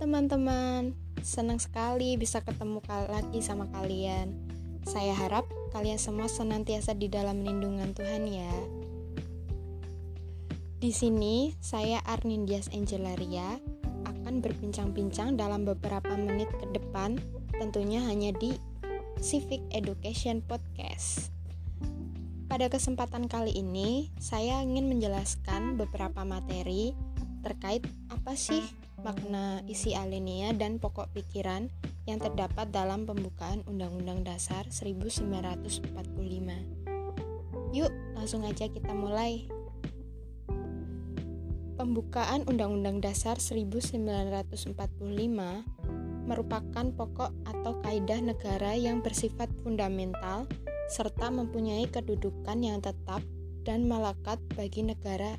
teman-teman, senang sekali bisa ketemu lagi sama kalian. Saya harap kalian semua senantiasa di dalam lindungan Tuhan ya. Di sini saya Arnin Dias Angelaria akan berbincang-bincang dalam beberapa menit ke depan tentunya hanya di Civic Education Podcast. Pada kesempatan kali ini, saya ingin menjelaskan beberapa materi terkait apa sih makna isi alinea dan pokok pikiran yang terdapat dalam pembukaan Undang-Undang Dasar 1945. Yuk, langsung aja kita mulai. Pembukaan Undang-Undang Dasar 1945 merupakan pokok atau kaidah negara yang bersifat fundamental serta mempunyai kedudukan yang tetap dan melekat bagi negara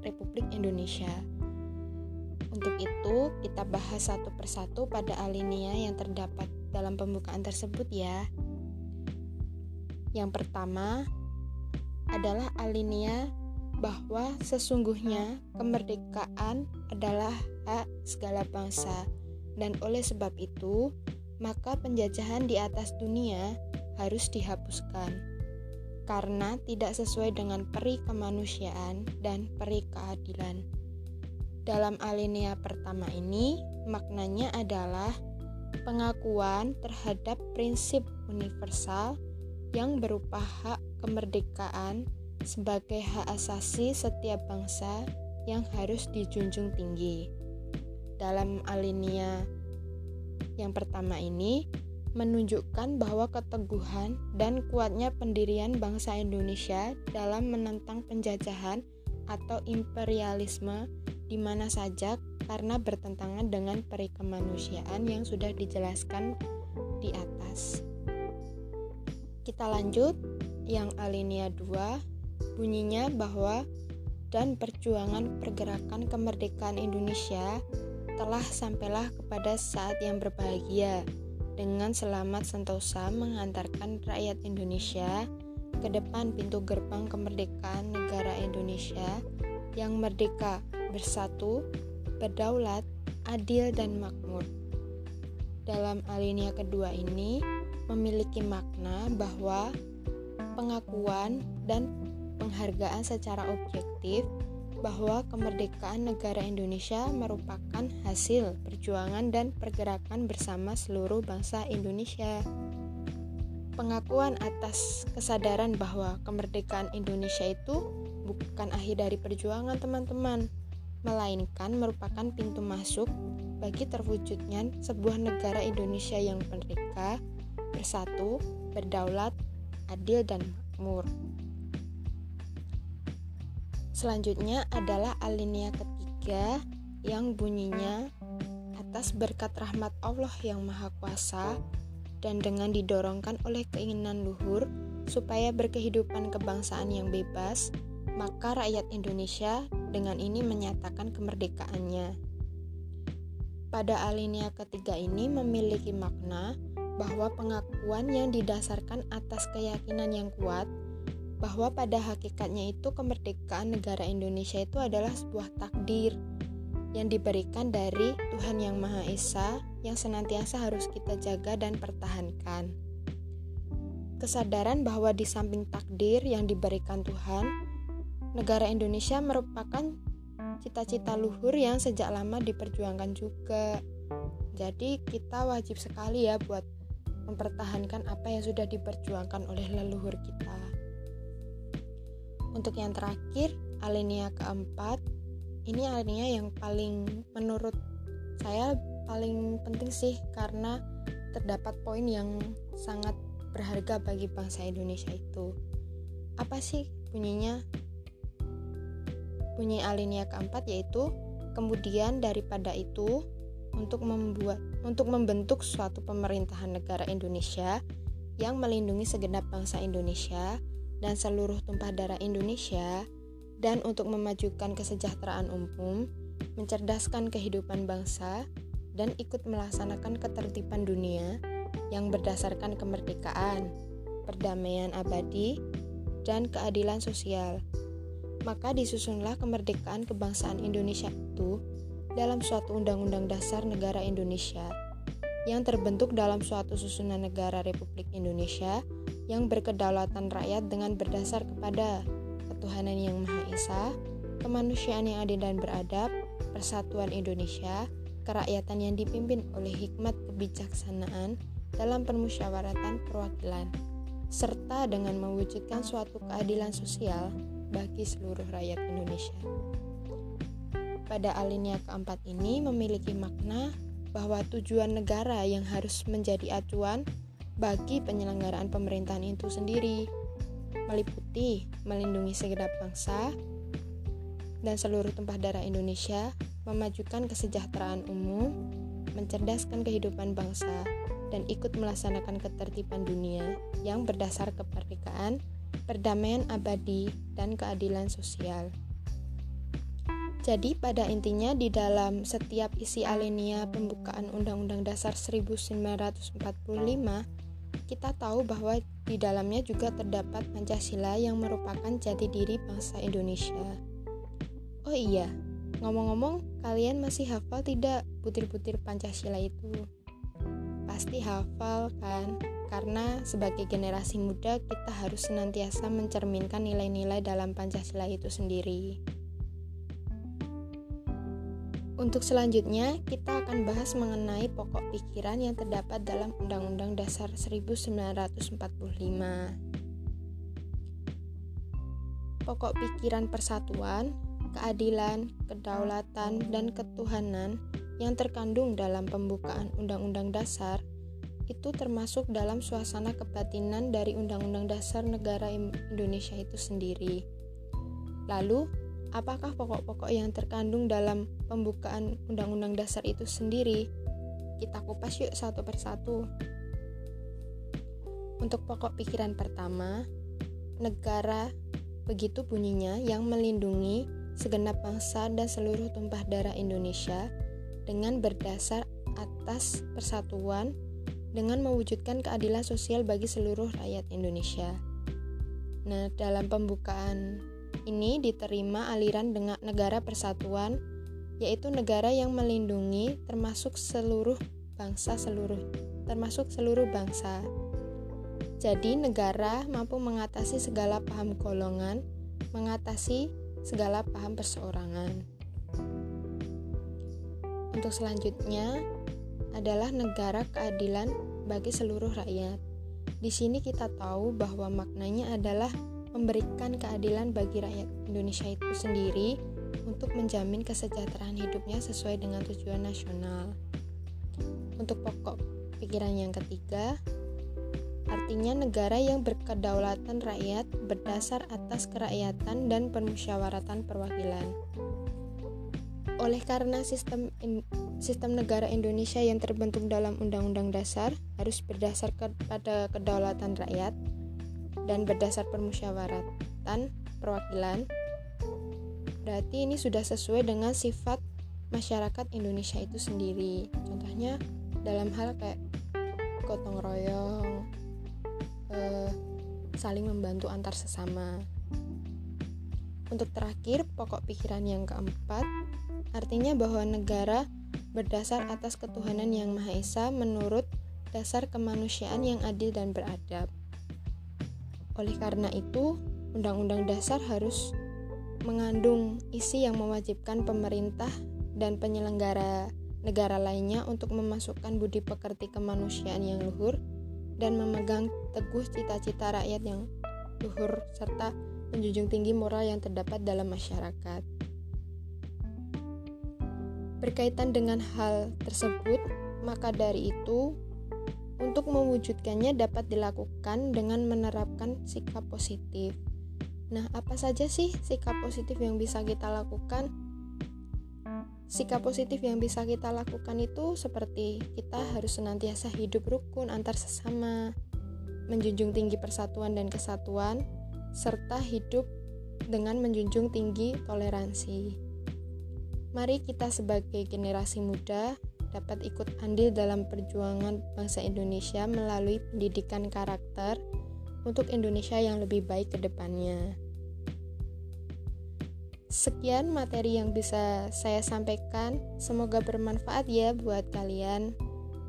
Republik Indonesia. Untuk itu, kita bahas satu persatu pada alinea yang terdapat dalam pembukaan tersebut ya. Yang pertama adalah alinea bahwa sesungguhnya kemerdekaan adalah hak segala bangsa dan oleh sebab itu maka penjajahan di atas dunia harus dihapuskan karena tidak sesuai dengan peri kemanusiaan dan peri keadilan. Dalam alinea pertama ini, maknanya adalah pengakuan terhadap prinsip universal yang berupa hak kemerdekaan sebagai hak asasi setiap bangsa yang harus dijunjung tinggi. Dalam alinea yang pertama ini menunjukkan bahwa keteguhan dan kuatnya pendirian bangsa Indonesia dalam menentang penjajahan atau imperialisme di mana saja karena bertentangan dengan peri kemanusiaan yang sudah dijelaskan di atas. Kita lanjut yang alinea 2 bunyinya bahwa dan perjuangan pergerakan kemerdekaan Indonesia telah sampailah kepada saat yang berbahagia dengan selamat sentosa mengantarkan rakyat Indonesia ke depan pintu gerbang kemerdekaan negara Indonesia yang merdeka, bersatu, berdaulat, adil, dan makmur. Dalam alinea kedua ini memiliki makna bahwa pengakuan dan penghargaan secara objektif bahwa kemerdekaan negara Indonesia merupakan hasil perjuangan dan pergerakan bersama seluruh bangsa Indonesia pengakuan atas kesadaran bahwa kemerdekaan Indonesia itu bukan akhir dari perjuangan teman-teman, melainkan merupakan pintu masuk bagi terwujudnya sebuah negara Indonesia yang merdeka, bersatu, berdaulat, adil, dan makmur. Selanjutnya adalah alinea ketiga yang bunyinya atas berkat rahmat Allah yang Maha Kuasa dan dengan didorongkan oleh keinginan luhur supaya berkehidupan kebangsaan yang bebas, maka rakyat Indonesia dengan ini menyatakan kemerdekaannya. Pada alinea ketiga ini memiliki makna bahwa pengakuan yang didasarkan atas keyakinan yang kuat bahwa pada hakikatnya itu kemerdekaan negara Indonesia itu adalah sebuah takdir yang diberikan dari Tuhan Yang Maha Esa yang senantiasa harus kita jaga dan pertahankan. Kesadaran bahwa di samping takdir yang diberikan Tuhan, negara Indonesia merupakan cita-cita luhur yang sejak lama diperjuangkan juga. Jadi kita wajib sekali ya buat mempertahankan apa yang sudah diperjuangkan oleh leluhur kita. Untuk yang terakhir, alinea keempat ini alinea yang paling menurut saya paling penting sih karena terdapat poin yang sangat berharga bagi bangsa Indonesia itu. Apa sih bunyinya? Bunyi alinea keempat yaitu kemudian daripada itu untuk membuat untuk membentuk suatu pemerintahan negara Indonesia yang melindungi segenap bangsa Indonesia dan seluruh tumpah darah Indonesia dan untuk memajukan kesejahteraan umum, mencerdaskan kehidupan bangsa, dan ikut melaksanakan ketertiban dunia yang berdasarkan kemerdekaan, perdamaian abadi, dan keadilan sosial. Maka disusunlah kemerdekaan kebangsaan Indonesia itu dalam suatu undang-undang dasar negara Indonesia yang terbentuk dalam suatu susunan negara Republik Indonesia yang berkedaulatan rakyat dengan berdasar kepada ketuhanan yang Maha Esa, kemanusiaan yang adil dan beradab, persatuan Indonesia, kerakyatan yang dipimpin oleh hikmat kebijaksanaan dalam permusyawaratan perwakilan, serta dengan mewujudkan suatu keadilan sosial bagi seluruh rakyat Indonesia. Pada alinea keempat ini memiliki makna bahwa tujuan negara yang harus menjadi acuan bagi penyelenggaraan pemerintahan itu sendiri meliputi melindungi segenap bangsa dan seluruh tumpah darah Indonesia, memajukan kesejahteraan umum, mencerdaskan kehidupan bangsa, dan ikut melaksanakan ketertiban dunia yang berdasar kemerdekaan, perdamaian abadi, dan keadilan sosial. Jadi pada intinya di dalam setiap isi alinea pembukaan Undang-Undang Dasar 1945 kita tahu bahwa di dalamnya juga terdapat Pancasila yang merupakan jati diri bangsa Indonesia. Oh iya, ngomong-ngomong kalian masih hafal tidak butir-butir Pancasila itu? Pasti hafal kan? Karena sebagai generasi muda kita harus senantiasa mencerminkan nilai-nilai dalam Pancasila itu sendiri. Untuk selanjutnya, kita akan bahas mengenai pokok pikiran yang terdapat dalam Undang-Undang Dasar 1945. Pokok pikiran persatuan, keadilan, kedaulatan, dan ketuhanan yang terkandung dalam pembukaan Undang-Undang Dasar itu termasuk dalam suasana kebatinan dari Undang-Undang Dasar Negara Indonesia itu sendiri. Lalu, apakah pokok-pokok yang terkandung dalam pembukaan Undang-Undang Dasar itu sendiri? Kita kupas yuk satu persatu. Untuk pokok pikiran pertama, negara begitu bunyinya yang melindungi segenap bangsa dan seluruh tumpah darah Indonesia dengan berdasar atas persatuan dengan mewujudkan keadilan sosial bagi seluruh rakyat Indonesia. Nah, dalam pembukaan ini diterima aliran dengan negara persatuan, yaitu negara yang melindungi termasuk seluruh bangsa seluruh termasuk seluruh bangsa. Jadi negara mampu mengatasi segala paham golongan, mengatasi segala paham perseorangan. Untuk selanjutnya adalah negara keadilan bagi seluruh rakyat. Di sini kita tahu bahwa maknanya adalah memberikan keadilan bagi rakyat Indonesia itu sendiri untuk menjamin kesejahteraan hidupnya sesuai dengan tujuan nasional. Untuk pokok pikiran yang ketiga, artinya negara yang berkedaulatan rakyat berdasar atas kerakyatan dan permusyawaratan perwakilan. Oleh karena sistem sistem negara Indonesia yang terbentuk dalam Undang-Undang Dasar harus berdasar pada kedaulatan rakyat, dan berdasar permusyawaratan perwakilan. Berarti ini sudah sesuai dengan sifat masyarakat Indonesia itu sendiri. Contohnya dalam hal kayak gotong royong eh, saling membantu antar sesama. Untuk terakhir pokok pikiran yang keempat artinya bahwa negara berdasar atas ketuhanan yang Maha Esa menurut dasar kemanusiaan yang adil dan beradab oleh karena itu, Undang-Undang Dasar harus mengandung isi yang mewajibkan pemerintah dan penyelenggara negara lainnya untuk memasukkan budi pekerti kemanusiaan yang luhur dan memegang teguh cita-cita rakyat yang luhur serta menjunjung tinggi moral yang terdapat dalam masyarakat. Berkaitan dengan hal tersebut, maka dari itu untuk mewujudkannya dapat dilakukan dengan menerapkan sikap positif. Nah, apa saja sih sikap positif yang bisa kita lakukan? Sikap positif yang bisa kita lakukan itu seperti kita harus senantiasa hidup rukun antar sesama, menjunjung tinggi persatuan dan kesatuan, serta hidup dengan menjunjung tinggi toleransi. Mari kita sebagai generasi muda dapat ikut andil dalam perjuangan bangsa Indonesia melalui pendidikan karakter untuk Indonesia yang lebih baik ke depannya. Sekian materi yang bisa saya sampaikan. Semoga bermanfaat ya buat kalian.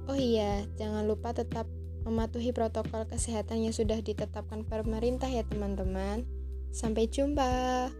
Oh iya, jangan lupa tetap mematuhi protokol kesehatan yang sudah ditetapkan pemerintah ya teman-teman. Sampai jumpa.